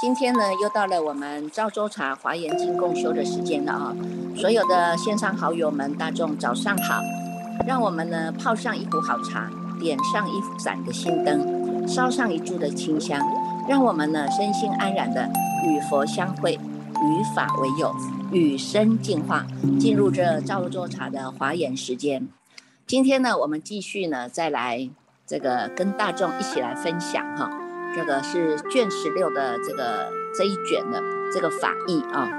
今天呢，又到了我们赵州茶华严经共修的时间了啊！所有的线上好友们，大众早上好！让我们呢泡上一壶好茶，点上一盏的心灯，烧上一柱的清香，让我们呢身心安然的与佛相会，与法为友，与生进化，进入这赵州茶的华严时间。今天呢，我们继续呢，再来这个跟大众一起来分享哈。这个是卷十六的这个这一卷的这个法义啊，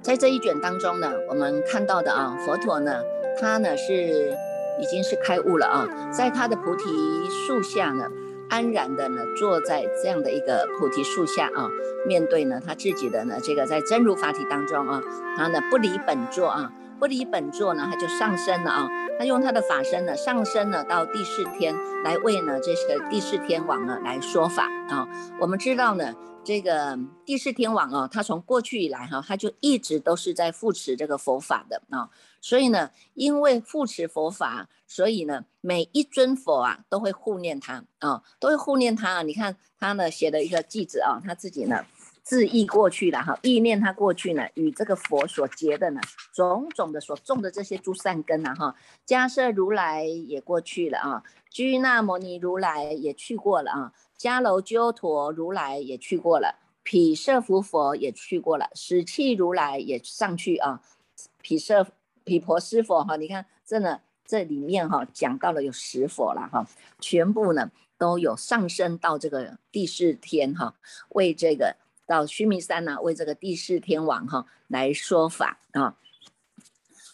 在这一卷当中呢，我们看到的啊，佛陀呢，他呢是已经是开悟了啊，在他的菩提树下呢，安然的呢坐在这样的一个菩提树下啊，面对呢他自己的呢这个在真如法体当中啊，他呢不离本座啊。不离本座呢，他就上升了啊！他用他的法身呢，上升了到第四天，来为呢这些第四天王呢来说法啊。我们知道呢，这个第四天王啊，他从过去以来哈，他就一直都是在扶持这个佛法的啊。所以呢，因为扶持佛法，所以呢，每一尊佛啊都会护念他啊，都会护念他啊。你看他呢写的一个句子啊，他自己呢。自意过去了哈，意念他过去呢，与这个佛所结的呢，种种的所种的这些诸善根啊哈，迦摄如来也过去了啊，居那摩尼如来也去过了啊，迦楼鸠陀如来也去过了，毗舍浮佛也去过了，使气如来也上去啊，毗舍毗婆师佛哈，你看这呢这里面哈讲到了有十佛了哈，全部呢都有上升到这个第四天哈，为这个。到须弥山呢，为这个第四天王哈来说法啊。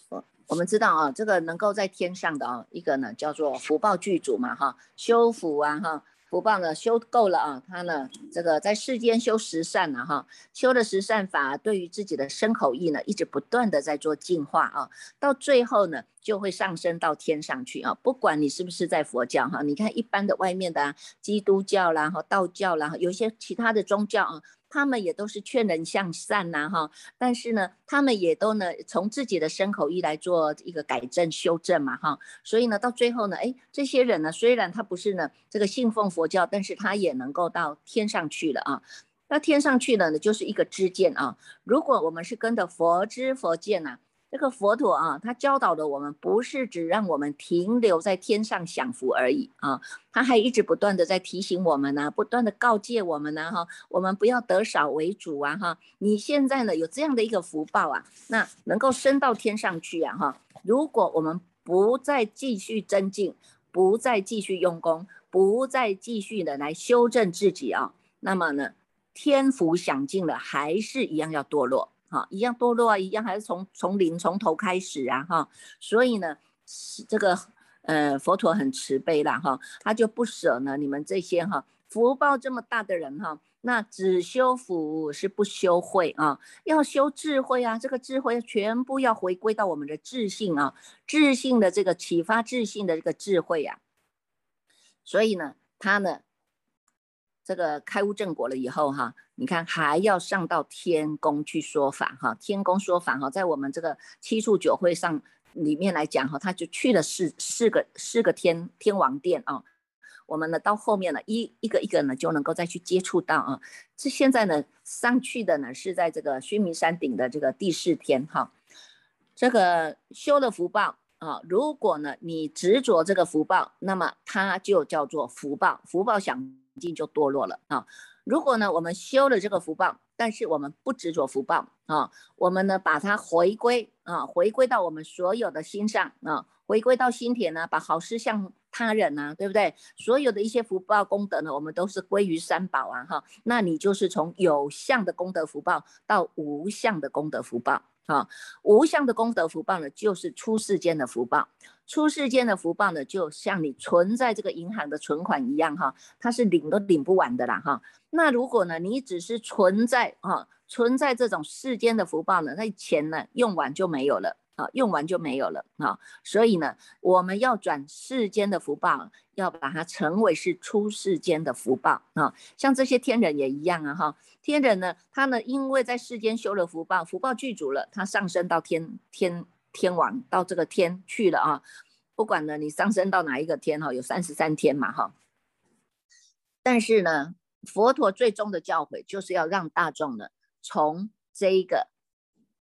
我我们知道啊，这个能够在天上的啊，一个呢叫做福报具足嘛哈，修福啊哈，不报呢修够了啊，他呢这个在世间修十善呢哈，修的十善法，对于自己的身口意呢，一直不断的在做净化啊，到最后呢就会上升到天上去啊。不管你是不是在佛教哈，你看一般的外面的基督教啦和道教啦，有些其他的宗教啊。他们也都是劝人向善呐，哈，但是呢，他们也都呢从自己的身口意来做一个改正修正嘛，哈，所以呢，到最后呢，哎，这些人呢，虽然他不是呢这个信奉佛教，但是他也能够到天上去了啊。那天上去了呢，就是一个知见啊。如果我们是跟着佛知佛见呐。这个佛陀啊，他教导的我们不是只让我们停留在天上享福而已啊，他还一直不断的在提醒我们呢，不断的告诫我们呢，哈，我们不要得少为主啊，哈，你现在呢有这样的一个福报啊，那能够升到天上去啊，哈，如果我们不再继续增进，不再继续用功，不再继续的来修正自己啊，那么呢，天福享尽了，还是一样要堕落。哈，一样堕落啊，一样还是从从零从头开始啊，哈，所以呢，这个呃佛陀很慈悲啦，哈，他就不舍呢你们这些哈福报这么大的人哈，那只修福是不修慧啊，要修智慧啊，这个智慧全部要回归到我们的智性啊，智性的这个启发智性的这个智慧啊，所以呢，他呢。这个开悟正果了以后哈，你看还要上到天宫去说法哈，天宫说法哈，在我们这个七处九会上里面来讲哈，他就去了四四个四个天天王殿啊。我们呢到后面呢一一个一个呢就能够再去接触到啊。这现在呢上去的呢是在这个须弥山顶的这个第四天哈，这个修了福报啊，如果呢你执着这个福报，那么它就叫做福报，福报想。境就堕落了啊！如果呢，我们修了这个福报，但是我们不执着福报啊，我们呢把它回归啊，回归到我们所有的心上啊，回归到心田呢，把好事向他人呢，对不对？所有的一些福报功德呢，我们都是归于三宝啊哈。那你就是从有相的功德福报到无相的功德福报。啊，无相的功德福报呢，就是出世间的福报。出世间的福报呢，就像你存在这个银行的存款一样，哈，它是领都领不完的啦，哈。那如果呢，你只是存在，哈，存在这种世间的福报呢，那钱呢用完就没有了啊，用完就没有了啊。所以呢，我们要转世间的福报，要把它成为是出世间的福报啊。像这些天人也一样啊哈。天人呢，他呢因为在世间修了福报，福报具足了，他上升到天天天王到这个天去了啊。不管呢你上升到哪一个天哈，有三十三天嘛哈。但是呢，佛陀最终的教诲就是要让大众呢。从这一个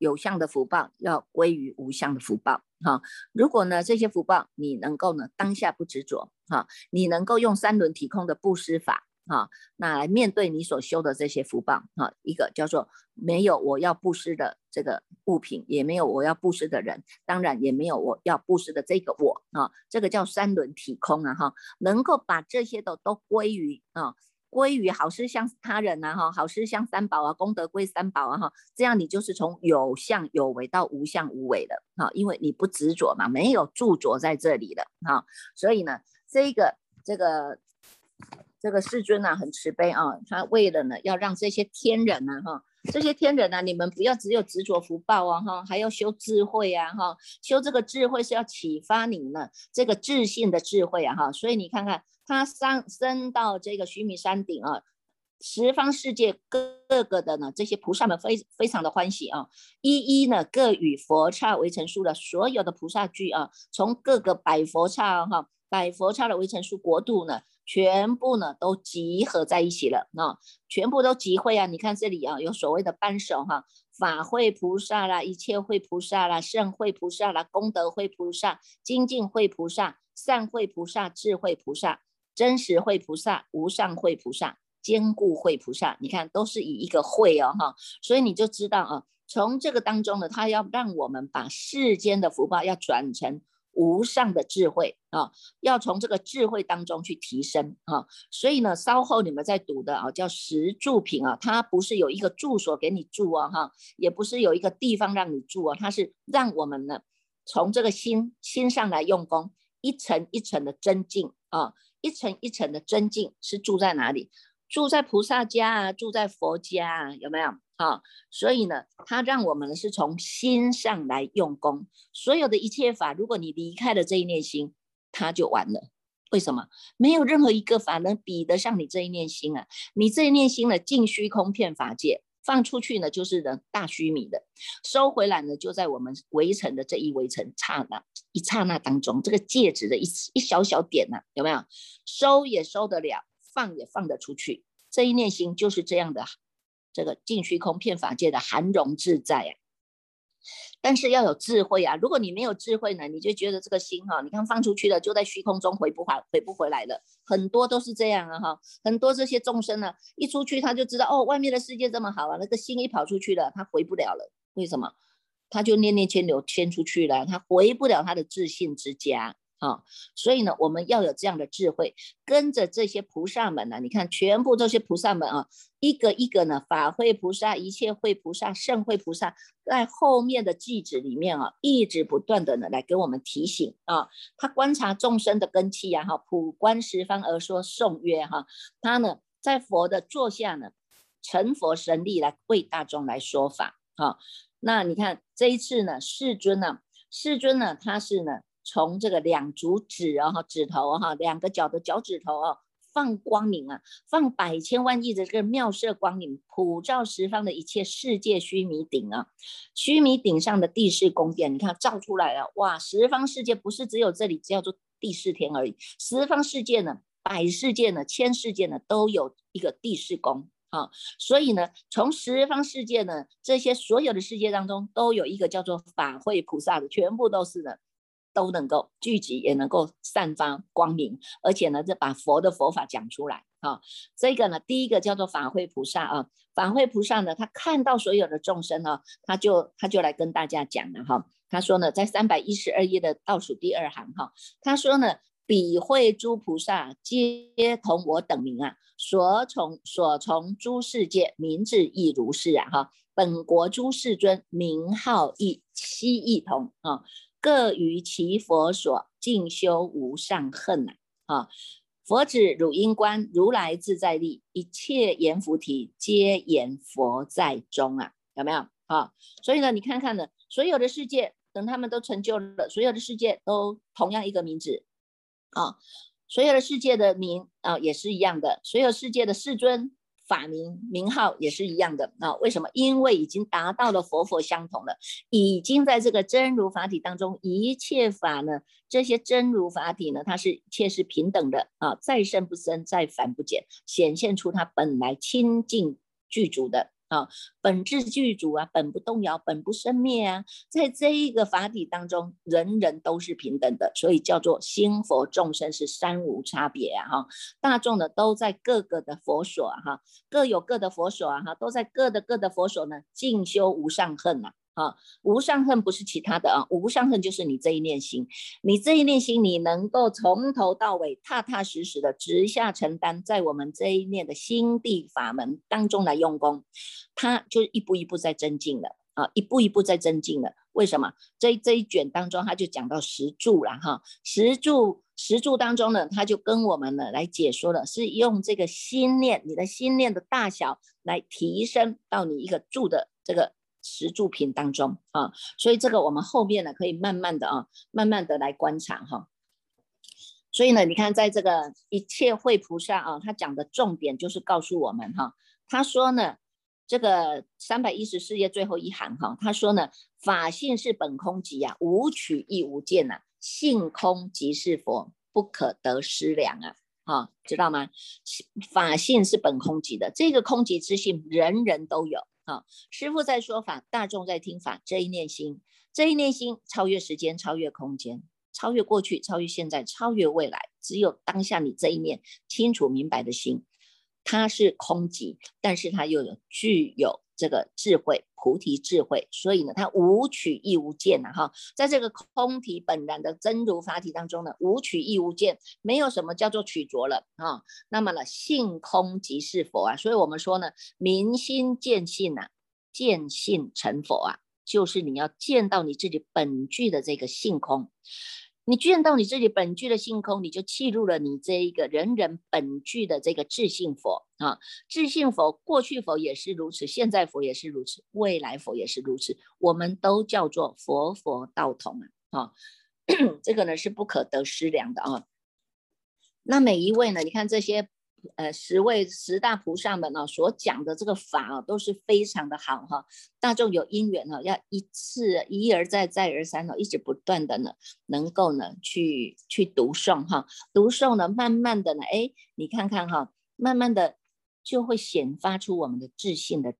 有相的福报，要归于无相的福报。哈，如果呢这些福报你能够呢当下不执着，哈，你能够用三轮体空的布施法，哈，那来面对你所修的这些福报，哈，一个叫做没有我要布施的这个物品，也没有我要布施的人，当然也没有我要布施的这个我，啊，这个叫三轮体空啊，哈，能够把这些的都归于啊。归于好事向他人呐，哈，好事向三宝啊，功德归三宝啊，哈，这样你就是从有相有为到无相无为的，哈，因为你不执着嘛，没有著着在这里的，哈，所以呢，这个这个这个世尊呢很慈悲啊，他为了呢要让这些天人呢，哈，这些天人呢，你们不要只有执着福报啊，哈，还要修智慧啊，哈，修这个智慧是要启发你们这个自信的智慧啊，哈，所以你看看。他上升到这个须弥山顶啊，十方世界各个的呢，这些菩萨们非非常的欢喜啊，一一呢各与佛刹围城数的所有的菩萨聚啊，从各个百佛刹哈，百佛刹的围城数国度呢，全部呢都集合在一起了啊，全部都集会啊，你看这里啊，有所谓的扳手哈，法会菩萨啦，一切会菩萨啦，圣会菩萨啦，功德会菩萨，精进会菩萨，善会菩萨，智慧菩萨。真实慧菩萨、无上慧菩萨、坚固慧菩萨，你看都是以一个慧哦哈，所以你就知道啊，从这个当中呢，他要让我们把世间的福报要转成无上的智慧啊，要从这个智慧当中去提升啊。所以呢，稍后你们在读的啊，叫十住品啊，它不是有一个住所给你住啊哈，也不是有一个地方让你住啊，它是让我们呢从这个心心上来用功，一层一层的增进啊。一层一层的增进是住在哪里？住在菩萨家啊，住在佛家啊，有没有？啊，所以呢，他让我们是从心上来用功。所有的一切法，如果你离开了这一念心，它就完了。为什么？没有任何一个法能比得上你这一念心啊！你这一念心呢，尽虚空遍法界。放出去呢，就是呢大须弥的；收回来呢，就在我们围城的这一围城刹那一刹那当中，这个戒指的一一小小点呐，有没有？收也收得了，放也放得出去。这一念心就是这样的，这个净虚空遍法界的含容自在呀。但是要有智慧啊！如果你没有智慧呢，你就觉得这个心哈，你看放出去了，就在虚空中回不还回不回来了。很多都是这样啊哈，很多这些众生呢，一出去他就知道哦，外面的世界这么好啊，那个心一跑出去了，他回不了了。为什么？他就念念牵牛牵出去了，他回不了他的自信之家。啊，所以呢，我们要有这样的智慧，跟着这些菩萨们呢，你看，全部这些菩萨们啊，一个一个呢，法会菩萨、一切会菩萨、圣会菩萨，在后面的句子里面啊，一直不断的呢，来给我们提醒啊，他观察众生的根器呀，哈，普观十方而说颂曰哈，他呢，在佛的座下呢，成佛神力来为大众来说法啊，那你看这一次呢，世尊呢，世尊呢，他是呢。从这个两足指啊哈指头哈两个脚的脚趾头啊放光明啊放百千万亿的这个妙色光明普照十方的一切世界须弥顶啊须弥顶上的地势宫殿你看照出来了哇十方世界不是只有这里叫做第四天而已十方世界呢百世界呢千世界呢都有一个地势宫啊所以呢从十方世界呢这些所有的世界当中都有一个叫做法会菩萨的全部都是的。都能够聚集，也能够散发光明，而且呢，就把佛的佛法讲出来啊。这个呢，第一个叫做法会菩萨啊。法会菩萨呢，他看到所有的众生呢，他就他就来跟大家讲了哈。他说呢，在三百一十二页的倒数第二行哈，他说呢，彼会诸菩萨皆同我等名啊，所从所从诸世界名字亦如是啊哈。本国诸世尊名号亦悉异同啊。各于其佛所进修无上恨呐啊！佛指汝应观如来自在力，一切言菩提皆言佛在中啊，有没有啊？所以呢，你看看呢，所有的世界等他们都成就了，所有的世界都同样一个名字啊，所有的世界的名啊也是一样的，所有世界的世尊。法名名号也是一样的啊？为什么？因为已经达到了佛佛相同了，已经在这个真如法体当中，一切法呢，这些真如法体呢，它是一切是平等的啊，再生不生，再繁不减，显现出它本来清净具足的。啊，本质具足啊，本不动摇，本不生灭啊，在这一个法体当中，人人都是平等的，所以叫做心佛众生是三无差别啊，哈，大众呢都在各个的佛所啊，哈，各有各的佛所啊，哈，都在各的各的佛所呢，进修无上恨呐。啊无上恨不是其他的啊，无上恨就是你这一念心，你这一念心，你能够从头到尾踏踏实实的直下承担，在我们这一念的心地法门当中来用功，它就一步一步在增进了啊，一步一步在增进了。为什么？这这一卷当中，他就讲到十柱了哈，十柱十柱当中呢，他就跟我们呢来解说了，是用这个心念，你的心念的大小来提升到你一个柱的这个。十住品当中啊，所以这个我们后面呢可以慢慢的啊，慢慢的来观察哈。所以呢，你看在这个一切会菩萨啊，他讲的重点就是告诉我们哈，他说呢，这个三百一十四页最后一行哈，他说呢，法性是本空即啊，无取亦无见呐，性空即是佛，不可得思量啊，哈，知道吗？法性是本空即的，这个空即之性，人人都有。好，师傅在说法，大众在听法。这一念心，这一念心超越时间，超越空间，超越过去，超越现在，超越未来。只有当下你这一念清楚明白的心，它是空寂，但是它又有具有。这个智慧，菩提智慧，所以呢，它无取亦无见呐，哈，在这个空体本然的真如法体当中呢，无取亦无见，没有什么叫做取着了啊。那么呢，性空即是佛啊，所以我们说呢，明心见性呐，见性成佛啊，就是你要见到你自己本具的这个性空。你见到你自己本具的性空，你就契入了你这一个人人本具的这个智性佛啊，智性佛过去佛也是如此，现在佛也是如此，未来佛也是如此，我们都叫做佛佛道同啊，啊，这个呢是不可得失量的啊。那每一位呢，你看这些。呃，十位十大菩萨们呢，所讲的这个法啊，都是非常的好哈。大众有因缘哈，要一次一而再再而三哦，一直不断的呢，能够呢去去读诵哈，读诵呢，慢慢的呢，哎，你看看哈，慢慢的就会显发出我们的自信的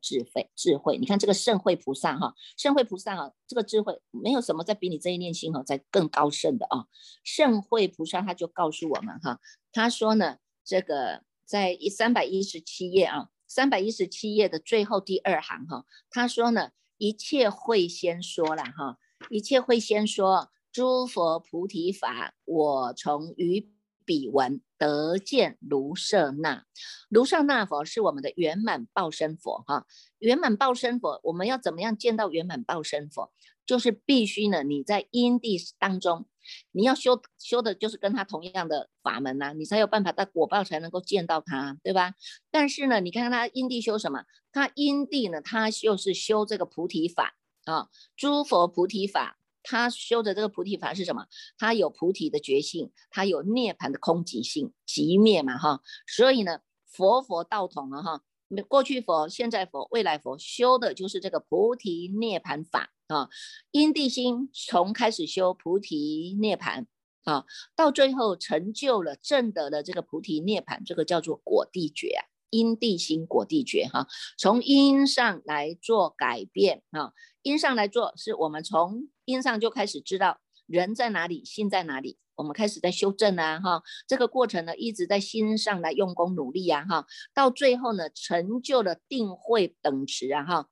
智慧智慧。你看这个圣慧菩萨哈，圣慧菩萨啊，这个智慧没有什么在比你这一念心哈，在更高深的啊。圣慧菩萨他就告诉我们哈，他说呢。这个在一三百一十七页啊，三百一十七页的最后第二行哈，他说呢，一切会先说了哈，一切会先说诸佛菩提法，我从于彼闻得见卢舍那，卢舍那佛是我们的圆满报身佛哈，圆满报身佛，我们要怎么样见到圆满报身佛？就是必须呢，你在因地当中。你要修修的就是跟他同样的法门呐，你才有办法在果报才能够见到他，对吧？但是呢，你看看他因地修什么？他因地呢，他就是修这个菩提法啊，诸佛菩提法。他修的这个菩提法是什么？他有菩提的觉性，他有涅槃的空寂性，寂灭嘛哈。所以呢，佛佛道统了哈。过去佛、现在佛、未来佛修的就是这个菩提涅槃法。啊，因地心从开始修菩提涅盘啊，到最后成就了正得的这个菩提涅盘，这个叫做果地觉啊。因地心果地觉哈，从因上来做改变啊，因上来做，是我们从因上就开始知道人在哪里，心在哪里，我们开始在修正啊哈。这个过程呢，一直在心上来用功努力啊哈，到最后呢，成就了定慧等持啊哈。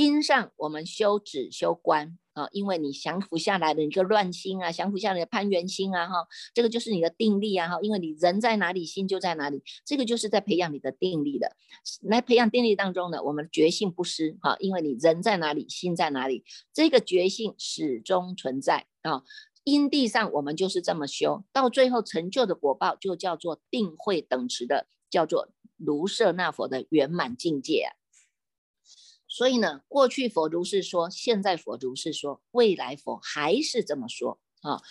因上我们修止修观啊，因为你降服下来的一个乱心啊，降服下来的攀缘心啊，哈，这个就是你的定力啊，哈，因为你人在哪里，心就在哪里，这个就是在培养你的定力的。来培养定力当中呢，我们觉性不失哈，因为你人在哪里，心在哪里，这个觉性始终存在啊。因地上我们就是这么修，到最后成就的果报就叫做定慧等持的，叫做卢舍那佛的圆满境界啊。所以呢，过去佛如是说，现在佛如是说，未来佛还是这么说啊。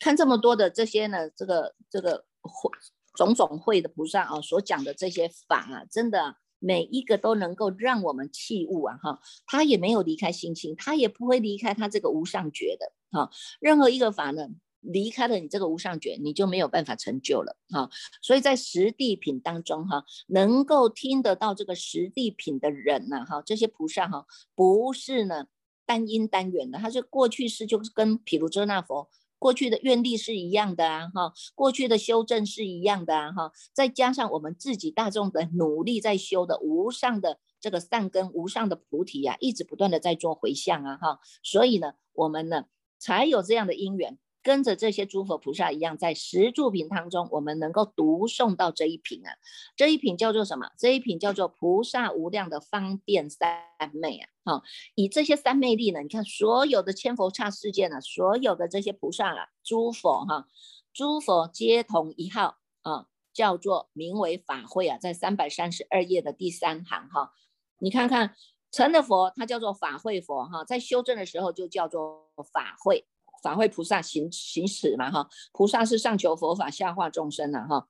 看这么多的这些呢，这个这个会种种会的菩萨啊，所讲的这些法啊，真的每一个都能够让我们弃悟啊哈。他也没有离开心情，他也不会离开他这个无上觉的哈。任何一个法呢。离开了你这个无上觉，你就没有办法成就了哈。所以在实地品当中哈，能够听得到这个实地品的人呐哈，这些菩萨哈，不是呢单因单缘的，他是过去式，就是跟毗卢遮那佛过去的愿力是一样的啊哈，过去的修正是一样的啊哈，再加上我们自己大众的努力在修的无上的这个善根无上的菩提呀，一直不断的在做回向啊哈，所以呢，我们呢才有这样的因缘。跟着这些诸佛菩萨一样，在十住品当中，我们能够读诵到这一品啊，这一品叫做什么？这一品叫做菩萨无量的方便三昧啊！哈，以这些三昧力呢，你看所有的千佛刹世界呢，所有的这些菩萨啊，诸佛哈，诸佛皆同一号啊，叫做名为法会啊，在三百三十二页的第三行哈，你看看成的佛，它叫做法会佛哈，在修正的时候就叫做法会。法会菩萨行行使嘛哈，菩萨是上求佛法下化众生呐哈，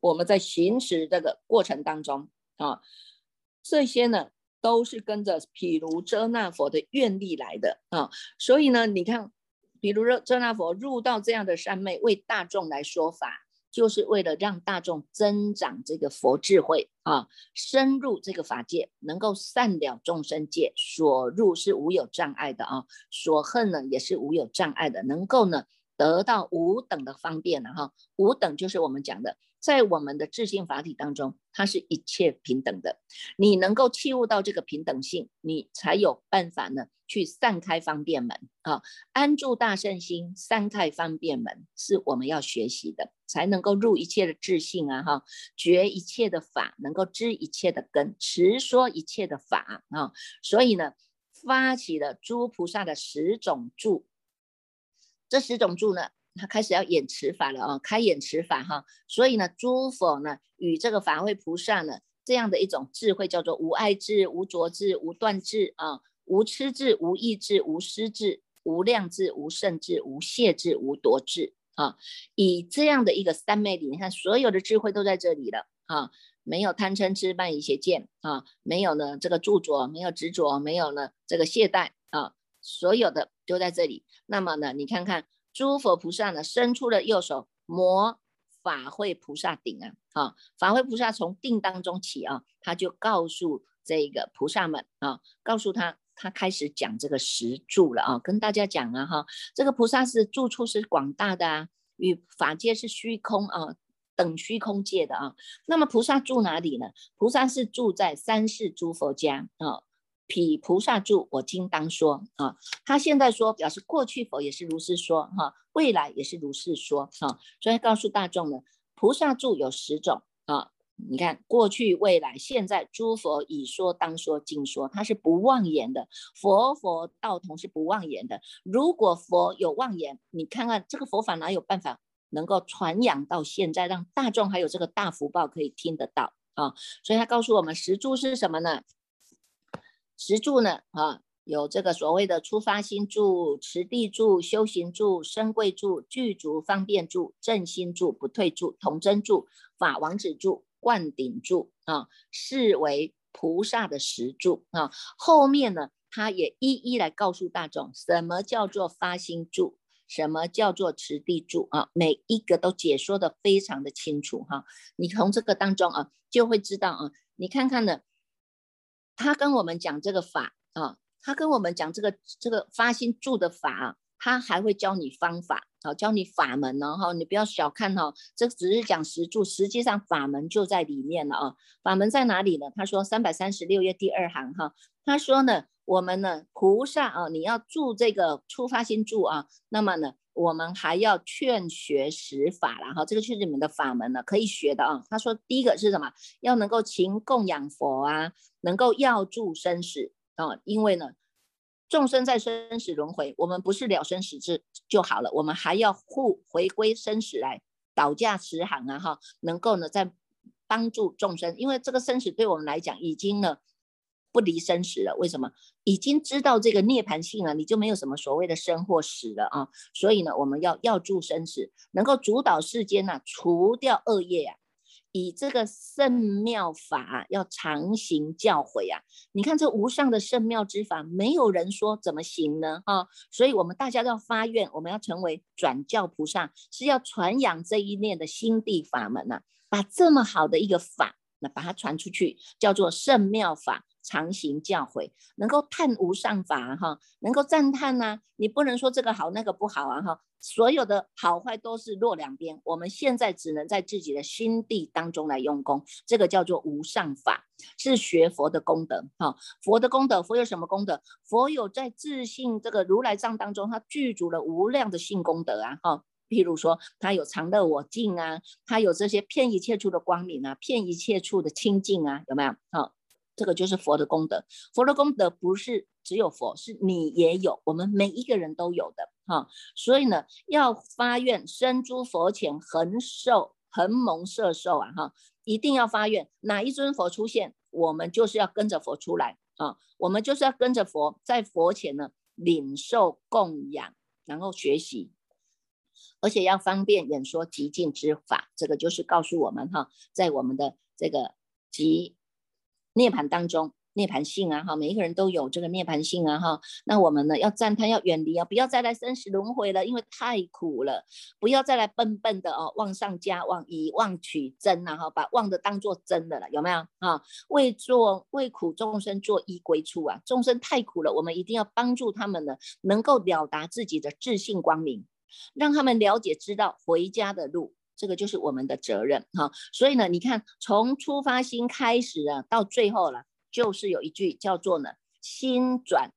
我们在行持这个过程当中啊，这些呢都是跟着毗卢遮那佛的愿力来的啊，所以呢，你看毗卢遮那佛入到这样的三昧，为大众来说法。就是为了让大众增长这个佛智慧啊，深入这个法界，能够善了众生界，所入是无有障碍的啊，所恨呢也是无有障碍的，能够呢得到五等的方便了哈，五等就是我们讲的。在我们的智性法体当中，它是一切平等的。你能够契悟到这个平等性，你才有办法呢，去散开方便门啊，安住大圣心，散开方便门是我们要学习的，才能够入一切的智性啊，哈，觉一切的法，能够知一切的根，持说一切的法啊。所以呢，发起了诸菩萨的十种住，这十种住呢。他开始要演持法了啊，开演持法哈，所以呢，诸佛呢与这个法会菩萨呢这样的一种智慧叫做无爱智、无着智、无断智啊，无痴智、无意智、无失智、无量智、无胜智、无懈智、无夺智啊，以这样的一个三昧理，你看所有的智慧都在这里了啊，没有贪嗔痴慢疑邪见啊，没有呢这个著着，没有执着，没有呢这个懈怠啊，所有的都在这里。那么呢，你看看。诸佛菩萨呢，伸出了右手，摩法会菩萨顶啊，啊，法会菩萨从定当中起啊，他就告诉这个菩萨们啊，告诉他，他开始讲这个十住了啊，跟大家讲啊，哈，这个菩萨是住处是广大的啊，与法界是虚空啊，等虚空界的啊，那么菩萨住哪里呢？菩萨是住在三世诸佛家啊。彼菩萨住，我今当说啊。他现在说，表示过去佛也是如是说哈，未来也是如是说啊。所以告诉大众呢，菩萨住有十种啊。你看，过去、未来、现在，诸佛已说、当说、尽说，它是不妄言的。佛佛道同是不妄言的。如果佛有妄言，你看看这个佛法哪有办法能够传扬到现在，让大众还有这个大福报可以听得到啊？所以他告诉我们，十住是什么呢？十住呢？啊，有这个所谓的出发心住、持地住、修行住、身贵住、具足方便住、正心住、不退住、同真住、法王子住、灌顶住啊，是为菩萨的十住啊。后面呢，他也一一来告诉大众，什么叫做发心住，什么叫做持地住啊，每一个都解说的非常的清楚哈。你从这个当中啊，就会知道啊，你看看呢。他跟我们讲这个法啊，他跟我们讲这个这个发心住的法啊，他还会教你方法啊，教你法门呢哈，你不要小看哈，这只是讲实住，实际上法门就在里面了啊。法门在哪里呢？他说三百三十六页第二行哈，他说呢，我们呢菩萨啊，你要住这个出发心住啊，那么呢。我们还要劝学十法了哈，这个就是你们的法门呢，可以学的啊。他说第一个是什么？要能够勤供养佛啊，能够要助生死啊。因为呢，众生在生死轮回，我们不是了生死之就好了，我们还要护回归生死来倒驾慈航啊哈，能够呢在帮助众生，因为这个生死对我们来讲已经呢不离生死了。为什么？已经知道这个涅槃性了，你就没有什么所谓的生或死了啊。所以呢，我们要要住生死，能够主导世间呐，除掉恶业啊。以这个圣妙法要常行教诲啊！你看这无上的圣妙之法，没有人说怎么行呢？哈，所以我们大家要发愿，我们要成为转教菩萨，是要传扬这一念的心地法门呐，把这么好的一个法，那把它传出去，叫做圣妙法。常行教诲，能够叹无上法哈，能够赞叹呐。你不能说这个好那个不好啊哈，所有的好坏都是落两边。我们现在只能在自己的心地当中来用功，这个叫做无上法，是学佛的功德哈。佛的功德，佛有什么功德？佛有在自信这个如来藏当中，他具足了无量的性功德啊哈。譬如说，他有常乐我净啊，他有这些骗一切处的光明啊，骗一切处的清净啊，有没有？好。这个就是佛的功德，佛的功德不是只有佛，是你也有，我们每一个人都有的哈。所以呢，要发愿生诸佛前恒受恒蒙摄受啊哈，一定要发愿，哪一尊佛出现，我们就是要跟着佛出来啊，我们就是要跟着佛在佛前呢领受供养，然后学习，而且要方便演说极尽之法，这个就是告诉我们哈，在我们的这个极。涅盘当中，涅盘性啊，哈，每一个人都有这个涅盘性啊，哈。那我们呢，要赞叹，要远离啊，不要再来生死轮回了，因为太苦了。不要再来笨笨的哦，妄上加妄，以妄取真呐，哈，把妄的当做真的了，有没有啊？为做为苦众生做依归处啊，众生太苦了，我们一定要帮助他们呢，能够了达自己的自信光明，让他们了解知道回家的路。这个就是我们的责任哈，所以呢，你看从出发心开始啊，到最后了，就是有一句叫做呢，心转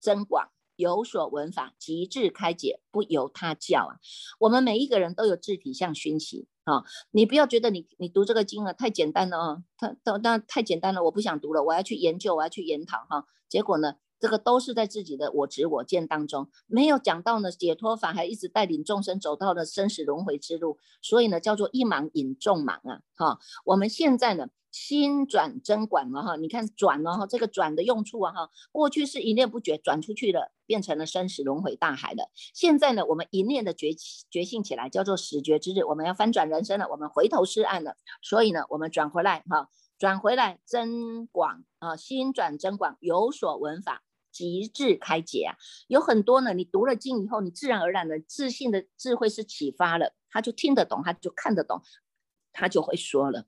增广，有所闻法，极致开解，不由他教啊。我们每一个人都有自体相熏习啊，你不要觉得你你读这个经啊太简单了啊，它它那太简单了，我不想读了，我要去研究，我要去研讨哈，结果呢？这个都是在自己的我执我见当中，没有讲到呢解脱法，还一直带领众生走到了生死轮回之路，所以呢叫做一盲引众盲啊！哈，我们现在呢心转真管了哈，你看转了哈，这个转的用处啊哈，过去是一念不觉转出去了，变成了生死轮回大海了，现在呢我们一念的觉觉醒起来，叫做始觉之日，我们要翻转人生了，我们回头是岸了，所以呢我们转回来哈，转回来真广啊，心转真广，有所闻法。极致开解啊，有很多呢。你读了经以后，你自然而然的自信的智慧是启发了，他就听得懂，他就看得懂，他就会说了。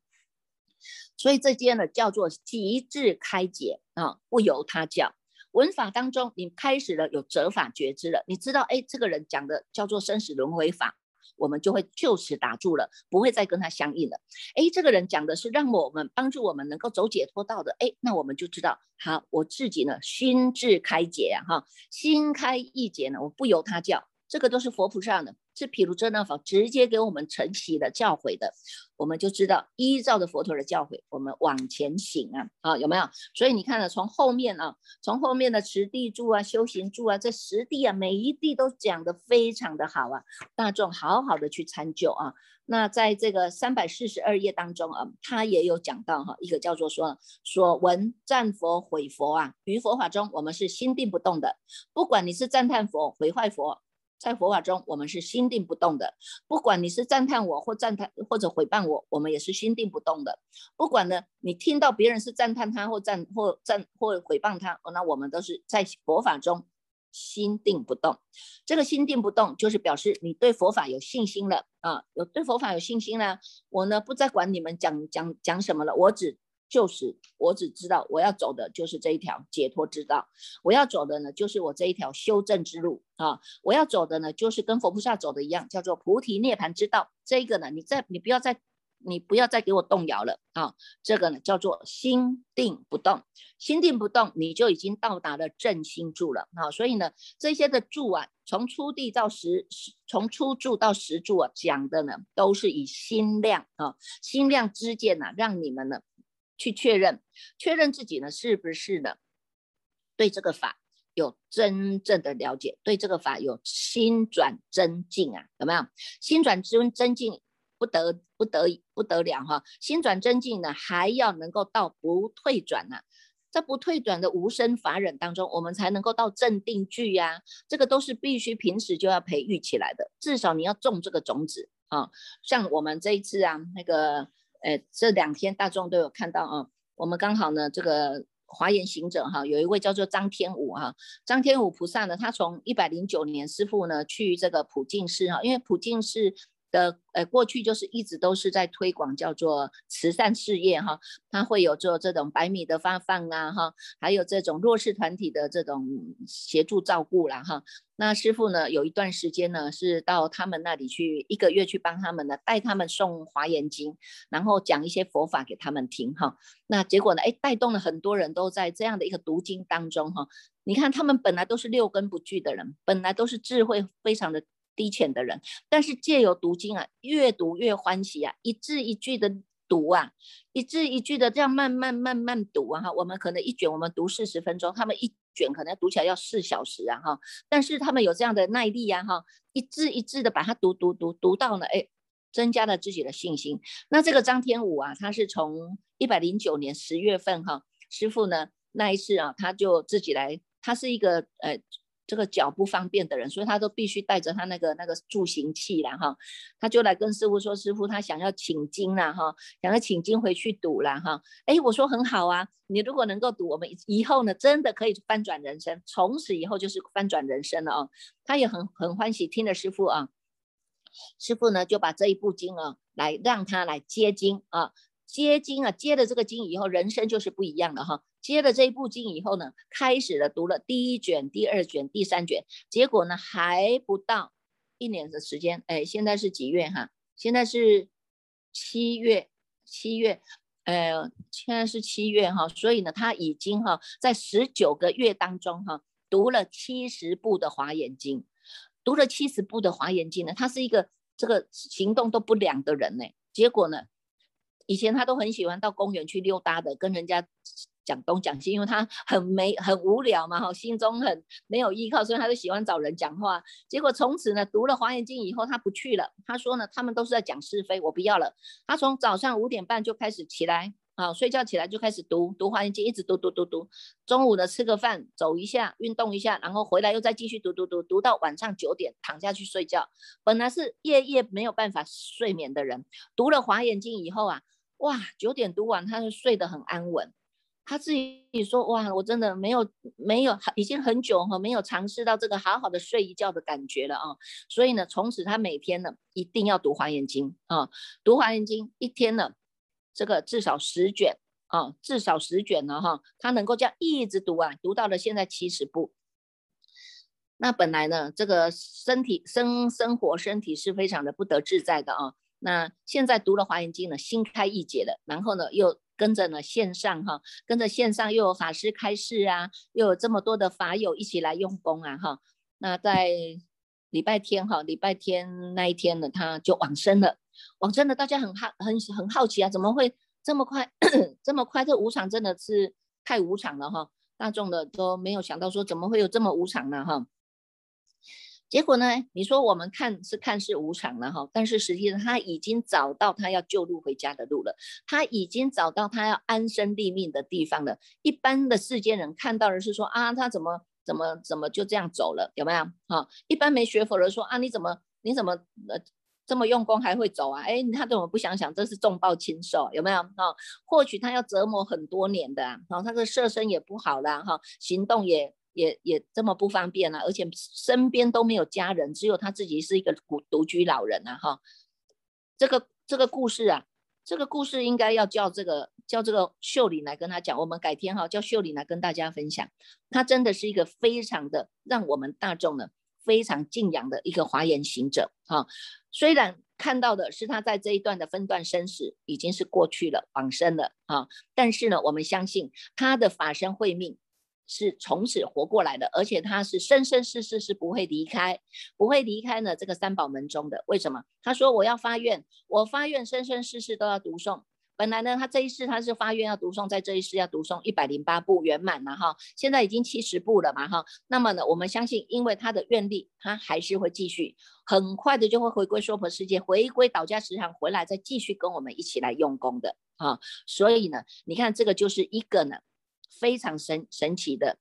所以这些呢叫做极致开解啊，不由他教。文法当中，你开始了有折法觉知了，你知道，哎，这个人讲的叫做生死轮回法。我们就会就此打住了，不会再跟他相应了。哎，这个人讲的是让我们帮助我们能够走解脱道的，哎，那我们就知道，好，我自己呢心智开解啊，哈，心开意解呢，我不由他叫，这个都是佛菩萨的。是毗卢遮那法直接给我们承袭的教诲的，我们就知道依照着佛陀的教诲，我们往前行啊，啊有没有？所以你看呢，从后面啊，从后面的持地住啊、修行住啊，这十地啊，每一地都讲得非常的好啊，大众好好的去参究啊。那在这个三百四十二页当中啊，他也有讲到哈，一个叫做说所闻赞佛毁佛啊，于佛法中我们是心定不动的，不管你是赞叹佛毁坏佛。在佛法中，我们是心定不动的。不管你是赞叹我或赞叹或者诽谤我，我们也是心定不动的。不管呢，你听到别人是赞叹他或赞或赞或诽谤他，那我们都是在佛法中心定不动。这个心定不动，就是表示你对佛法有信心了啊，有对佛法有信心了。我呢，不再管你们讲讲讲什么了，我只。就是我只知道我要走的就是这一条解脱之道，我要走的呢就是我这一条修正之路啊，我要走的呢就是跟佛菩萨走的一样，叫做菩提涅盘之道。这个呢，你再你不要再你不要再给我动摇了啊！这个呢叫做心定不动，心定不动，你就已经到达了正心住了啊！所以呢，这些的住啊，从初地到十，从初住到十住啊，讲的呢都是以心量啊，心量之见呢，让你们呢。去确认，确认自己呢是不是呢对这个法有真正的了解，对这个法有心转真境啊？有没有心转真真境不得不得不得了哈？心转真境呢，还要能够到不退转呢？在不退转的无生法忍当中，我们才能够到镇定句呀。这个都是必须平时就要培育起来的，至少你要种这个种子啊。像我们这一次啊，那个呃这两天大众都有看到啊，我们刚好呢这个华严行者哈，有一位叫做张天武哈，张天武菩萨呢，他从一百零九年师傅呢去这个普净寺哈，因为普净寺。的呃，过去就是一直都是在推广叫做慈善事业哈，他会有做这种白米的发放啊哈，还有这种弱势团体的这种协助照顾啦哈。那师傅呢，有一段时间呢是到他们那里去一个月去帮他们呢，带他们诵华严经，然后讲一些佛法给他们听哈。那结果呢，哎，带动了很多人都在这样的一个读经当中哈。你看他们本来都是六根不具的人，本来都是智慧非常的。低浅的人，但是借由读经啊，越读越欢喜啊，一字一句的读啊，一字一句的这样慢慢慢慢读啊哈。我们可能一卷我们读四十分钟，他们一卷可能读起来要四小时啊哈。但是他们有这样的耐力呀哈，一字一字的把它读读读读到了，哎，增加了自己的信心。那这个张天武啊，他是从一百零九年十月份哈，师傅呢那一次啊，他就自己来，他是一个呃。这个脚不方便的人，所以他都必须带着他那个那个助行器啦哈，他就来跟师傅说，师傅他想要请经了哈，想要请经回去赌了哈，哎，我说很好啊，你如果能够赌，我们以后呢真的可以翻转人生，从此以后就是翻转人生了啊，他也很很欢喜听了师傅啊，师傅呢就把这一部经啊来让他来接经啊。接经啊，接了这个经以后，人生就是不一样了哈。接了这一部经以后呢，开始了读了第一卷、第二卷、第三卷，结果呢还不到一年的时间，哎，现在是几月哈？现在是七月，七月，呃，现在是七月哈，所以呢，他已经哈在十九个月当中哈读了七十部的华严经，读了七十部的华严经呢，他是一个这个行动都不良的人呢，结果呢？以前他都很喜欢到公园去溜达的，跟人家讲东讲西，因为他很没很无聊嘛，哈，心中很没有依靠，所以他就喜欢找人讲话。结果从此呢，读了《华严经》以后，他不去了。他说呢，他们都是在讲是非，我不要了。他从早上五点半就开始起来，啊，睡觉起来就开始读读《华严经》，一直读读读读。中午呢，吃个饭，走一下，运动一下，然后回来又再继续读读读，读到晚上九点躺下去睡觉。本来是夜夜没有办法睡眠的人，读了《华严经》以后啊。哇，九点读完，他就睡得很安稳。他自己说：“哇，我真的没有没有，已经很久哈没有尝试到这个好好的睡一觉的感觉了啊。”所以呢，从此他每天呢一定要读华严经啊，读华严经一天呢，这个至少十卷啊，至少十卷呢哈。他能够这样一直读啊，读到了现在七十部。那本来呢，这个身体生生活身体是非常的不得自在的啊。那现在读了华严经呢，心开意解了，然后呢，又跟着呢线上哈，跟着线上又有法师开示啊，又有这么多的法友一起来用功啊哈。那在礼拜天哈，礼拜天那一天呢，他就往生了。往生了，大家很好很很好奇啊，怎么会这么快 这么快？这无常真的是太无常了哈，大众的都没有想到说怎么会有这么无常呢哈。结果呢？你说我们看是看似无常了哈，但是实际上他已经找到他要救路回家的路了，他已经找到他要安身立命的地方了。一般的世间人看到的是说啊，他怎么怎么怎么就这样走了，有没有？哈，一般没学佛的说啊，你怎么你怎么呃这么用功还会走啊？哎，他怎么不想想这是重报轻受，有没有？哈，或许他要折磨很多年的啊，然后他的色身也不好了，哈，行动也。也也这么不方便啊，而且身边都没有家人，只有他自己是一个独独居老人啊，哈。这个这个故事啊，这个故事应该要叫这个叫这个秀玲来跟他讲，我们改天哈叫秀玲来跟大家分享。他真的是一个非常的让我们大众呢非常敬仰的一个华严行者哈。虽然看到的是他在这一段的分段生死已经是过去了往生了啊，但是呢，我们相信他的法身慧命。是从此活过来的，而且他是生生世世是不会离开，不会离开呢这个三宝门中的。为什么？他说我要发愿，我发愿生生世世都要读诵。本来呢，他这一世他是发愿要读诵，在这一世要读诵一百零八部圆满了哈，现在已经七十部了嘛哈。那么呢，我们相信，因为他的愿力，他还是会继续，很快的就会回归娑婆世界，回归道家时场回来，再继续跟我们一起来用功的啊。所以呢，你看这个就是一个呢。非常神神奇的。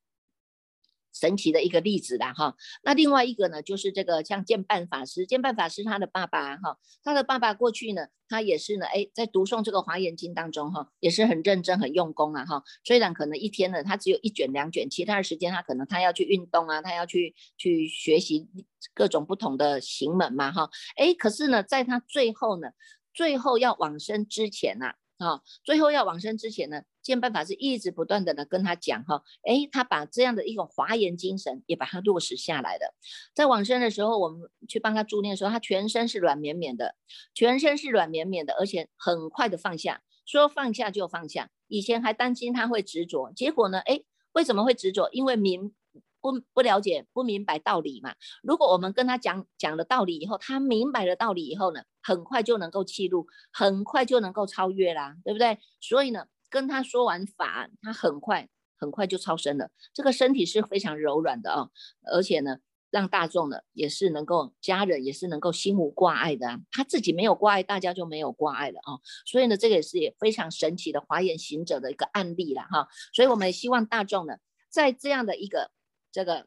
神奇的一个例子啦，哈。那另外一个呢，就是这个像建办法师，建办法师他的爸爸，哈，他的爸爸过去呢，他也是呢，哎，在读诵这个华严经当中，哈，也是很认真、很用功啊，哈。虽然可能一天呢，他只有一卷、两卷，其他的时间他可能他要去运动啊，他要去去学习各种不同的行门嘛，哈。哎，可是呢，在他最后呢，最后要往生之前呐。啊，最后要往生之前呢，建办法是一直不断的呢跟他讲哈，哎，他把这样的一种华严精神也把它落实下来的。在往生的时候，我们去帮他助念的时候，他全身是软绵绵的，全身是软绵绵的，而且很快的放下，说放下就放下。以前还担心他会执着，结果呢，哎，为什么会执着？因为明。不不了解不明白道理嘛？如果我们跟他讲讲了道理以后，他明白了道理以后呢，很快就能够记录，很快就能够超越啦，对不对？所以呢，跟他说完法，他很快很快就超生了。这个身体是非常柔软的啊，而且呢，让大众呢也是能够家人也是能够心无挂碍的。他自己没有挂碍，大家就没有挂碍了啊。所以呢，这个也是也非常神奇的华严行者的一个案例了哈。所以我们希望大众呢，在这样的一个。这个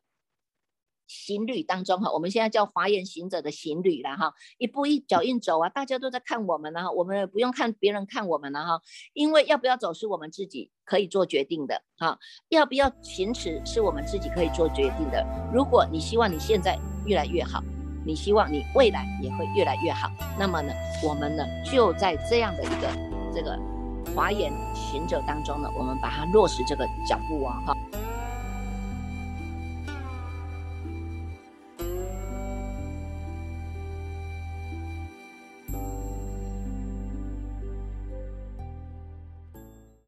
行旅当中哈，我们现在叫华严行者的行旅了哈，一步一脚印走啊，大家都在看我们呢，我们不用看别人看我们了哈，因为要不要走是我们自己可以做决定的哈，要不要行持是我们自己可以做决定的。如果你希望你现在越来越好，你希望你未来也会越来越好，那么呢，我们呢就在这样的一个这个华严行者当中呢，我们把它落实这个脚步啊哈。